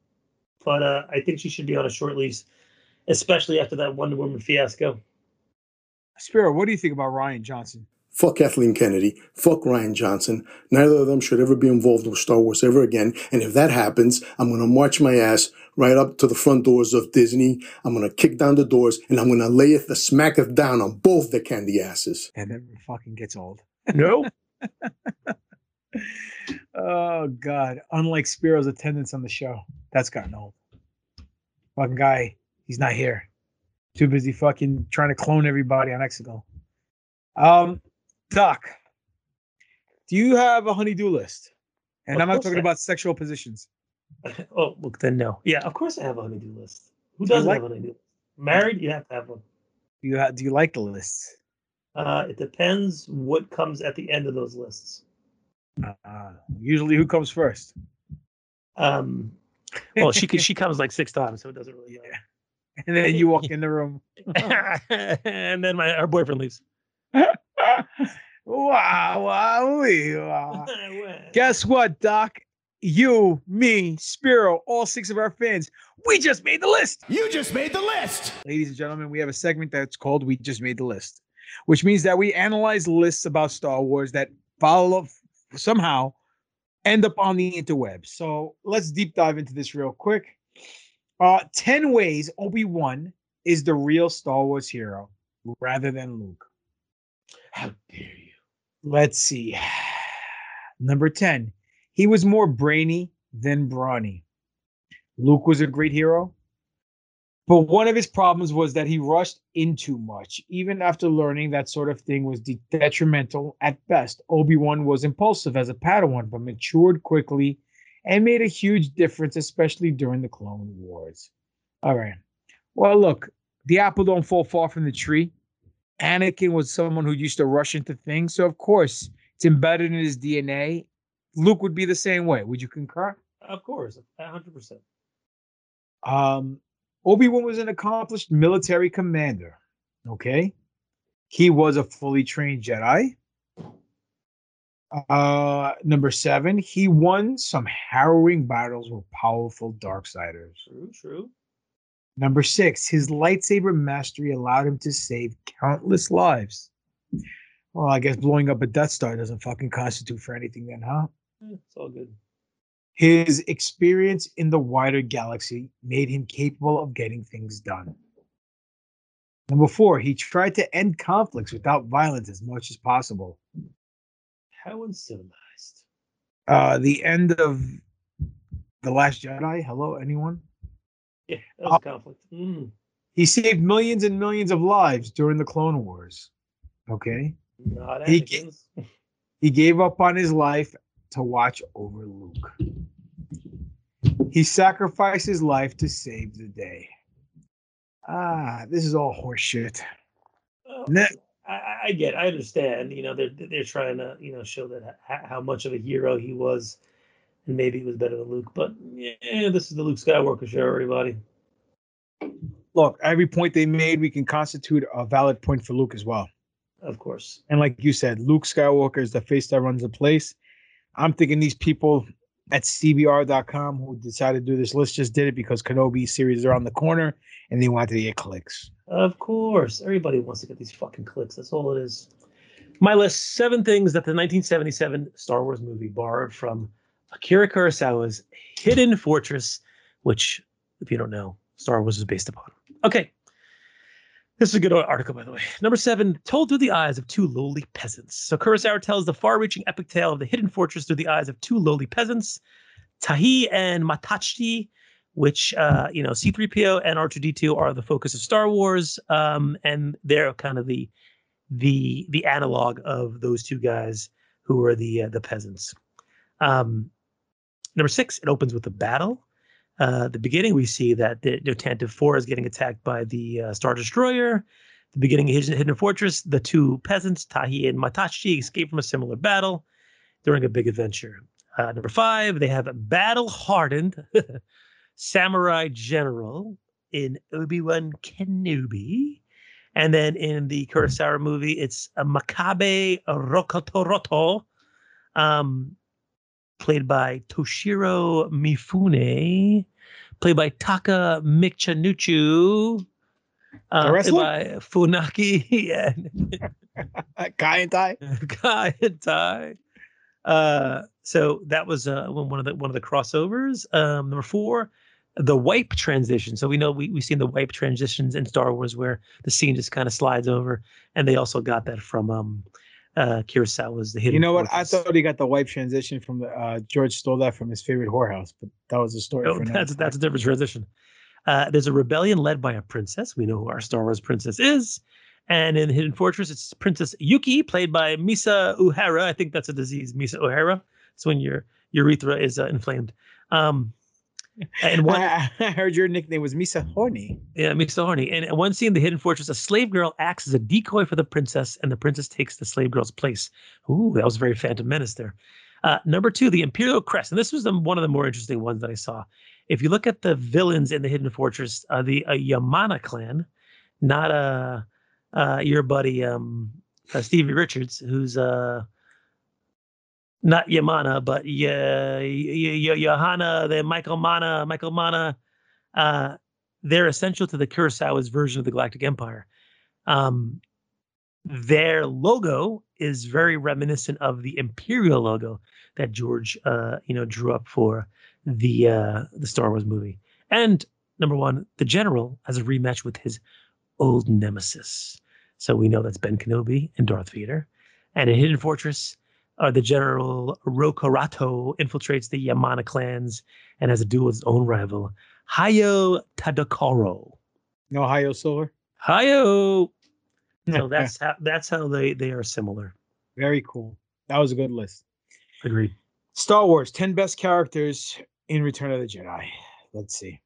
but uh, I think she should be on a short lease, especially after that Wonder Woman fiasco. Spiro, what do you think about Rian Johnson? Fuck Kathleen Kennedy. Fuck Rian Johnson. Neither of them should ever be involved with Star Wars ever again. And if that happens, I'm going to march my ass right up to the front doors of Disney. I'm going to kick down the doors and I'm going to lay it the smacketh down on both their candy asses. And never fucking gets old. No. oh God! Unlike Spiro's attendance on the show, that's gotten old. Fucking guy, he's not here. Too busy fucking trying to clone everybody on Exegol. Um, Doc, do you have a honeydew list? And Of I'm not talking I- about sexual positions. Oh, look, then no. Yeah, of course I have a honeydew list. Who doesn't like- have a honeydew? list? Married, you have to have one. Do you ha- do you like the lists? Uh, it depends what comes at the end of those lists. Uh, usually, who comes first? Um, well, she she comes like six times, so it doesn't really matter. And then you walk in the room. and then my our boyfriend leaves. Wow, wow, wee, wow. Guess what, Doc? You, me, Spiro, all six of our fans, we just made the list. You just made the list. Ladies and gentlemen, we have a segment that's called We Just Made the List, which means that we analyze lists about Star Wars that follow somehow end up on the interwebs. So let's deep dive into this real quick. Uh, 10 ways Obi-Wan is the real Star Wars hero rather than Luke. How dare you? Let's see. Number 10. He was more brainy than brawny. Luke was a great hero, but one of his problems was that he rushed in too much. Even after learning that sort of thing was de- detrimental at best, Obi Wan was impulsive as a Padawan, but matured quickly and made a huge difference, especially during the Clone Wars. All right. Well, look, the apple don't fall far from the tree. Anakin was someone who used to rush into things, so of course it's embedded in his DNA. Luke would be the same way. Would you concur? Of course, hundred percent. Um, Obi Wan was an accomplished military commander. Okay, he was a fully trained Jedi. Uh, number seven, he won some harrowing battles with powerful Darksiders. True, true. Number six, his lightsaber mastery allowed him to save countless lives. Well, I guess blowing up a Death Star doesn't fucking constitute for anything, then, huh? Eh, It's all good. His experience in the wider galaxy made him capable of getting things done. Number four, he tried to end conflicts without violence as much as possible. How uncivilized. Uh, the end of The Last Jedi. Hello, anyone? Yeah, that was a conflict. Mm. He saved millions and millions of lives during the Clone Wars. Okay. Not He Anakin's. He gave up on his life to watch over Luke. He sacrificed his life to save the day. Ah, this is all horseshit. Oh, Ne- I, I- get, I understand. You know, they're they're trying to you know show that how much of a hero he was, and maybe he was better than Luke. But yeah, this is the Luke Skywalker show, everybody. Look, every point they made, we can constitute a valid point for Luke as well. Of course. And like you said, Luke Skywalker is the face that runs the place. I'm thinking these people at CBR.com who decided to do this list just did it because Kenobi series are on the corner and they wanted to get clicks. Of course, everybody wants to get these fucking clicks. That's all it is. My list: seven things that the 1977 Star Wars movie borrowed from Akira Kurosawa's Hidden Fortress, which, if you don't know, Star Wars is based upon. Okay, this is a good article, by the way. Number seven, told through the eyes of two lowly peasants. So Kurosawa tells the far-reaching epic tale of the Hidden Fortress through the eyes of two lowly peasants, Tahi and Matachi, which uh, you know C3PO and R2D2 are the focus of Star Wars, um, and they're kind of the the the analog of those two guys who are the uh, the peasants. Um, number six, it opens with a battle. Uh, the beginning, we see that the, Tantive 4 is getting attacked by the uh, Star Destroyer. The beginning of Hidden, Hidden Fortress, the two peasants, Tahi and Matashi, escape from a similar battle during a big adventure. Uh, number five, they have a battle hardened samurai general in Obi Wan Kenobi. And then in the Kurosawa movie, it's a Makabe Rokotoroto, um, played by Toshiro Mifune, played by Taka Michanuchu, uh, played by Funaki and Kai and Tai. Kai and Tai. Uh, so that was uh, one one of the one of the crossovers. Um, number four, the wipe transition. So we know we we've seen the wipe transitions in Star Wars where the scene just kind of slides over, and they also got that from um, uh, Kurosawa's The Hidden. You know what? I thought he got the wipe transition from the uh, George stole that from his favorite whorehouse, but that was a story Oh, that's that's a different transition. Uh, there's a rebellion led by a princess. We know who our Star Wars princess is. And in Hidden Fortress, it's Princess Yuki, played by Misa Uehara. I think that's a disease, Misa Uehara. It's when your urethra is uh, inflamed. Um, and one, I, I heard your nickname was Misa Horny. yeah, Misa Horny. And one scene, in the Hidden Fortress, a slave girl acts as a decoy for the princess, and the princess takes the slave girl's place. Ooh, that was very Phantom Menace there. Uh, number two, the Imperial Crest, and this was the, one of the more interesting ones that I saw. If you look at the villains in the Hidden Fortress, uh, the uh, Yamana clan, not uh, uh, your buddy um, uh, Stevie Richards, who's uh not Yamana, but yeah, Johanna, then Michael Mana, Michael Mana. Uh, they're essential to the Kurosawa's version of the Galactic Empire. Um, their logo is very reminiscent of the Imperial logo that George, uh, you know, drew up for the uh, the Star Wars movie. And number one, the General has a rematch with his old nemesis. So we know that's Ben Kenobi and Darth Vader. And in Hidden Fortress, uh, the General Rokorato infiltrates the Yamana clans and has a duel with his own rival, Hayo Tadokoro. No Hayo Silver. Hayo. So that's how that's how they they are similar. Very cool. That was a good list. Agreed. Star Wars, 10 best characters in Return of the Jedi. Let's see.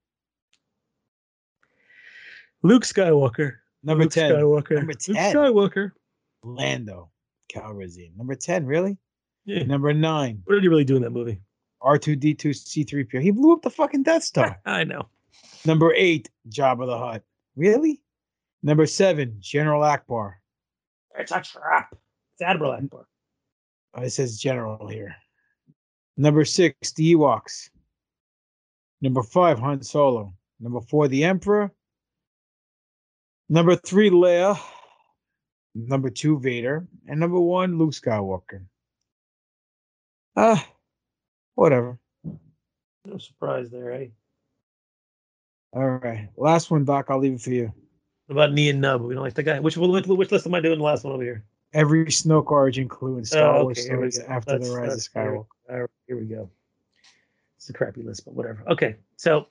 Luke Skywalker. Number Luke 10. Skywalker. Number Luke 10. Skywalker. Lando Calrissian. Number 10, really? Yeah. Number 9. What did he really do in that movie? R2D2 C3PO. He blew up the fucking Death Star. I know. Number 8, Jabba the Hutt. Really? Number 7, General Ackbar. It's a trap. It's Admiral Ackbar. Oh, it says General here. Number 6, the Ewoks. Number 5, Han Solo. Number 4, the Emperor. Number 3, Leia. Number 2, Vader. And number 1, Luke Skywalker. Ah, whatever. No surprise there, eh? All right. Last one, Doc. I'll leave it for you. What about Ian Nub? We don't like the guy. Which which, which list am I doing? The last one over here. Every Snoke origin clue in Star Oh, Wars okay, we stories after That's- the Rise of. Skywalker. All right, here we go. It's a crappy list, but whatever. Okay, so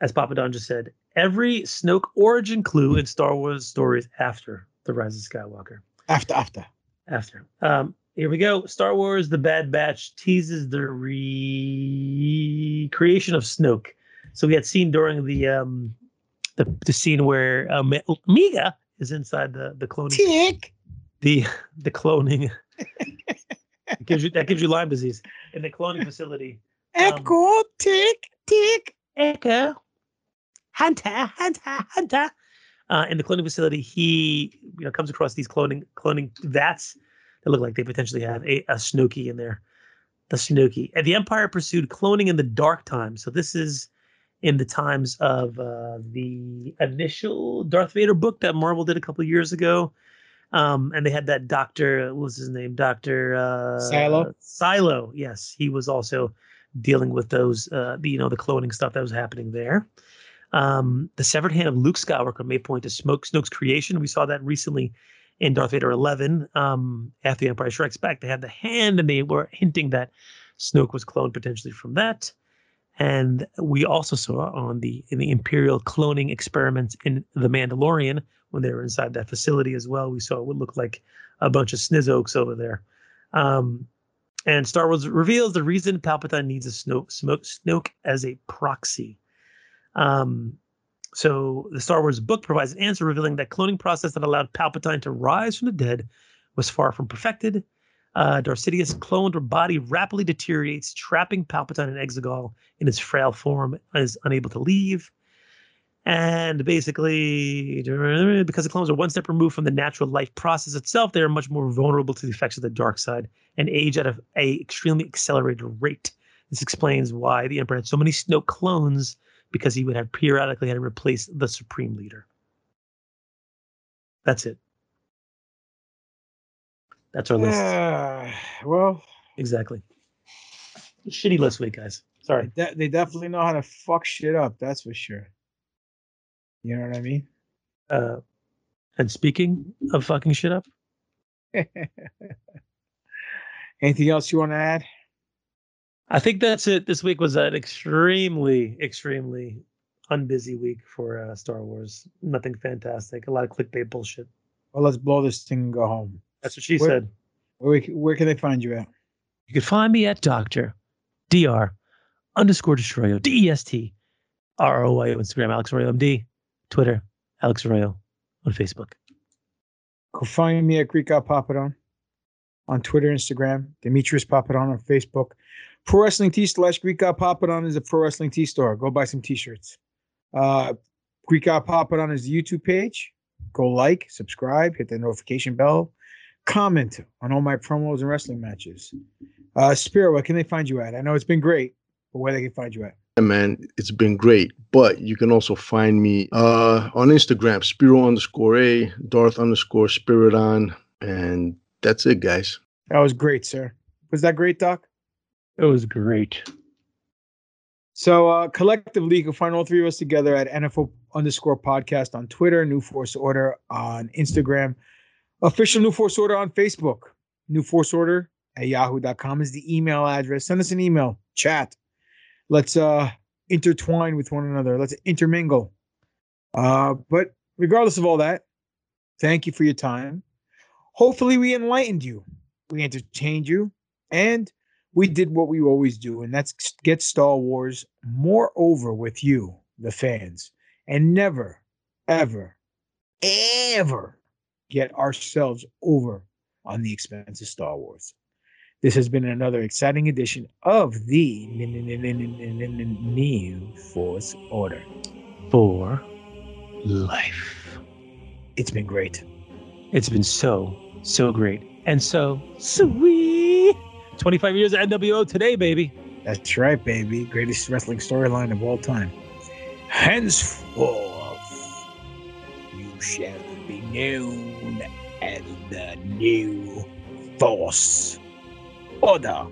as Papa Don just said, every Snoke origin clue in Star Wars stories after the Rise of Skywalker. After, after. After. Um, here we go. Star Wars: The Bad Batch teases the recreation of Snoke. So we had seen during the um, the, the scene where um, Miga is inside the the cloning Tick. the the cloning gives you that gives you Lyme disease in the cloning facility. Echo, tick, tick. Echo. Hunter, hunter, hunter. Uh, in the cloning facility, he you know comes across these cloning cloning vats that look like they potentially have a, a Snooky in there. The Snooky. And the Empire pursued cloning in the dark times. So this is in the times of uh, the initial Darth Vader book that Marvel did a couple of years ago. Um, and they had that Doctor, what was his name? Doctor uh, Cylo? Cylo. Yes, he was also dealing with those, uh, the, you know, the cloning stuff that was happening there. Um, the severed hand of Luke Skywalker may point to Smoke Snoke's creation. We saw that recently in Darth Vader 11. Um, after the Empire Strikes Back, they had the hand, and they were hinting that Snoke was cloned potentially from that. And we also saw on the in the Imperial cloning experiments in The Mandalorian when they were inside that facility as well. We saw what looked like a bunch of Snizokes over there. Um, and Star Wars reveals the reason Palpatine needs a Snoke, Smoke, Snoke as a proxy. Um, so the Star Wars book provides an answer revealing that cloning process that allowed Palpatine to rise from the dead was far from perfected. Uh, Darth Sidious's cloned body rapidly deteriorates, trapping Palpatine and Exegol in his frail form, and is unable to leave. And basically, because the clones are one step removed from the natural life process itself, they are much more vulnerable to the effects of the dark side and age at a, a extremely accelerated rate. This explains why the Emperor had so many Snoke clones, because he would have periodically had to replace the Supreme Leader. That's it. That's our list. Uh, well, Exactly. Shitty list week, guys. Sorry. de- they definitely know how to fuck shit up. That's for sure. You know what I mean? Uh, and speaking of fucking shit up, Anything else you want to add? I think that's it. This week was an extremely, extremely unbusy week for uh, Star Wars. Nothing fantastic. A lot of clickbait bullshit. Well, let's blow this thing and go home. That's what she Where- said. Where, where can they find you at? You can find me at Doctor Dr underscore Destroyo D E S T R O Y O Instagram Alex Arroyo MD Twitter Alex Arroyo on Facebook. Go find me at Greek God Papadon on Twitter, Instagram, Demetrius Papadon on Facebook. Pro Wrestling T slash Greek God Papadon is a pro wrestling T store. Go buy some t-shirts. Uh, Greek God Papadon is the YouTube page. Go like, subscribe, hit the notification bell. comment on all my promos and wrestling matches. Uh, Spiro, where can they find you at? I know it's been great, but where they can find you at? Yeah, man, it's been great. But you can also find me uh, on Instagram, Spiro underscore A, Darth underscore Spiridon, and that's it, guys. That was great, sir. Was that great, Doc? It was great. So uh, collectively, you can find all three of us together at NFL underscore podcast on Twitter, New Force Order on Instagram, official New Force Order on Facebook, New Force Order at yahoo.com is the email address. Send us an email, chat. Let's uh intertwine with one another. Let's intermingle. Uh, but regardless of all that, thank you for your time. Hopefully, we enlightened you, we entertained you, and we did what we always do, and that's get Star Wars more over with you, the fans, and never, ever, ever get ourselves over on the expense of Star Wars. This has been another exciting edition of the New Force Order. For life. It's been great. It's been so, so great. And so sweet. 25 years of NWO today, baby. That's right, baby. Greatest wrestling storyline of all time. Henceforth, you shall be known as the New Force Order.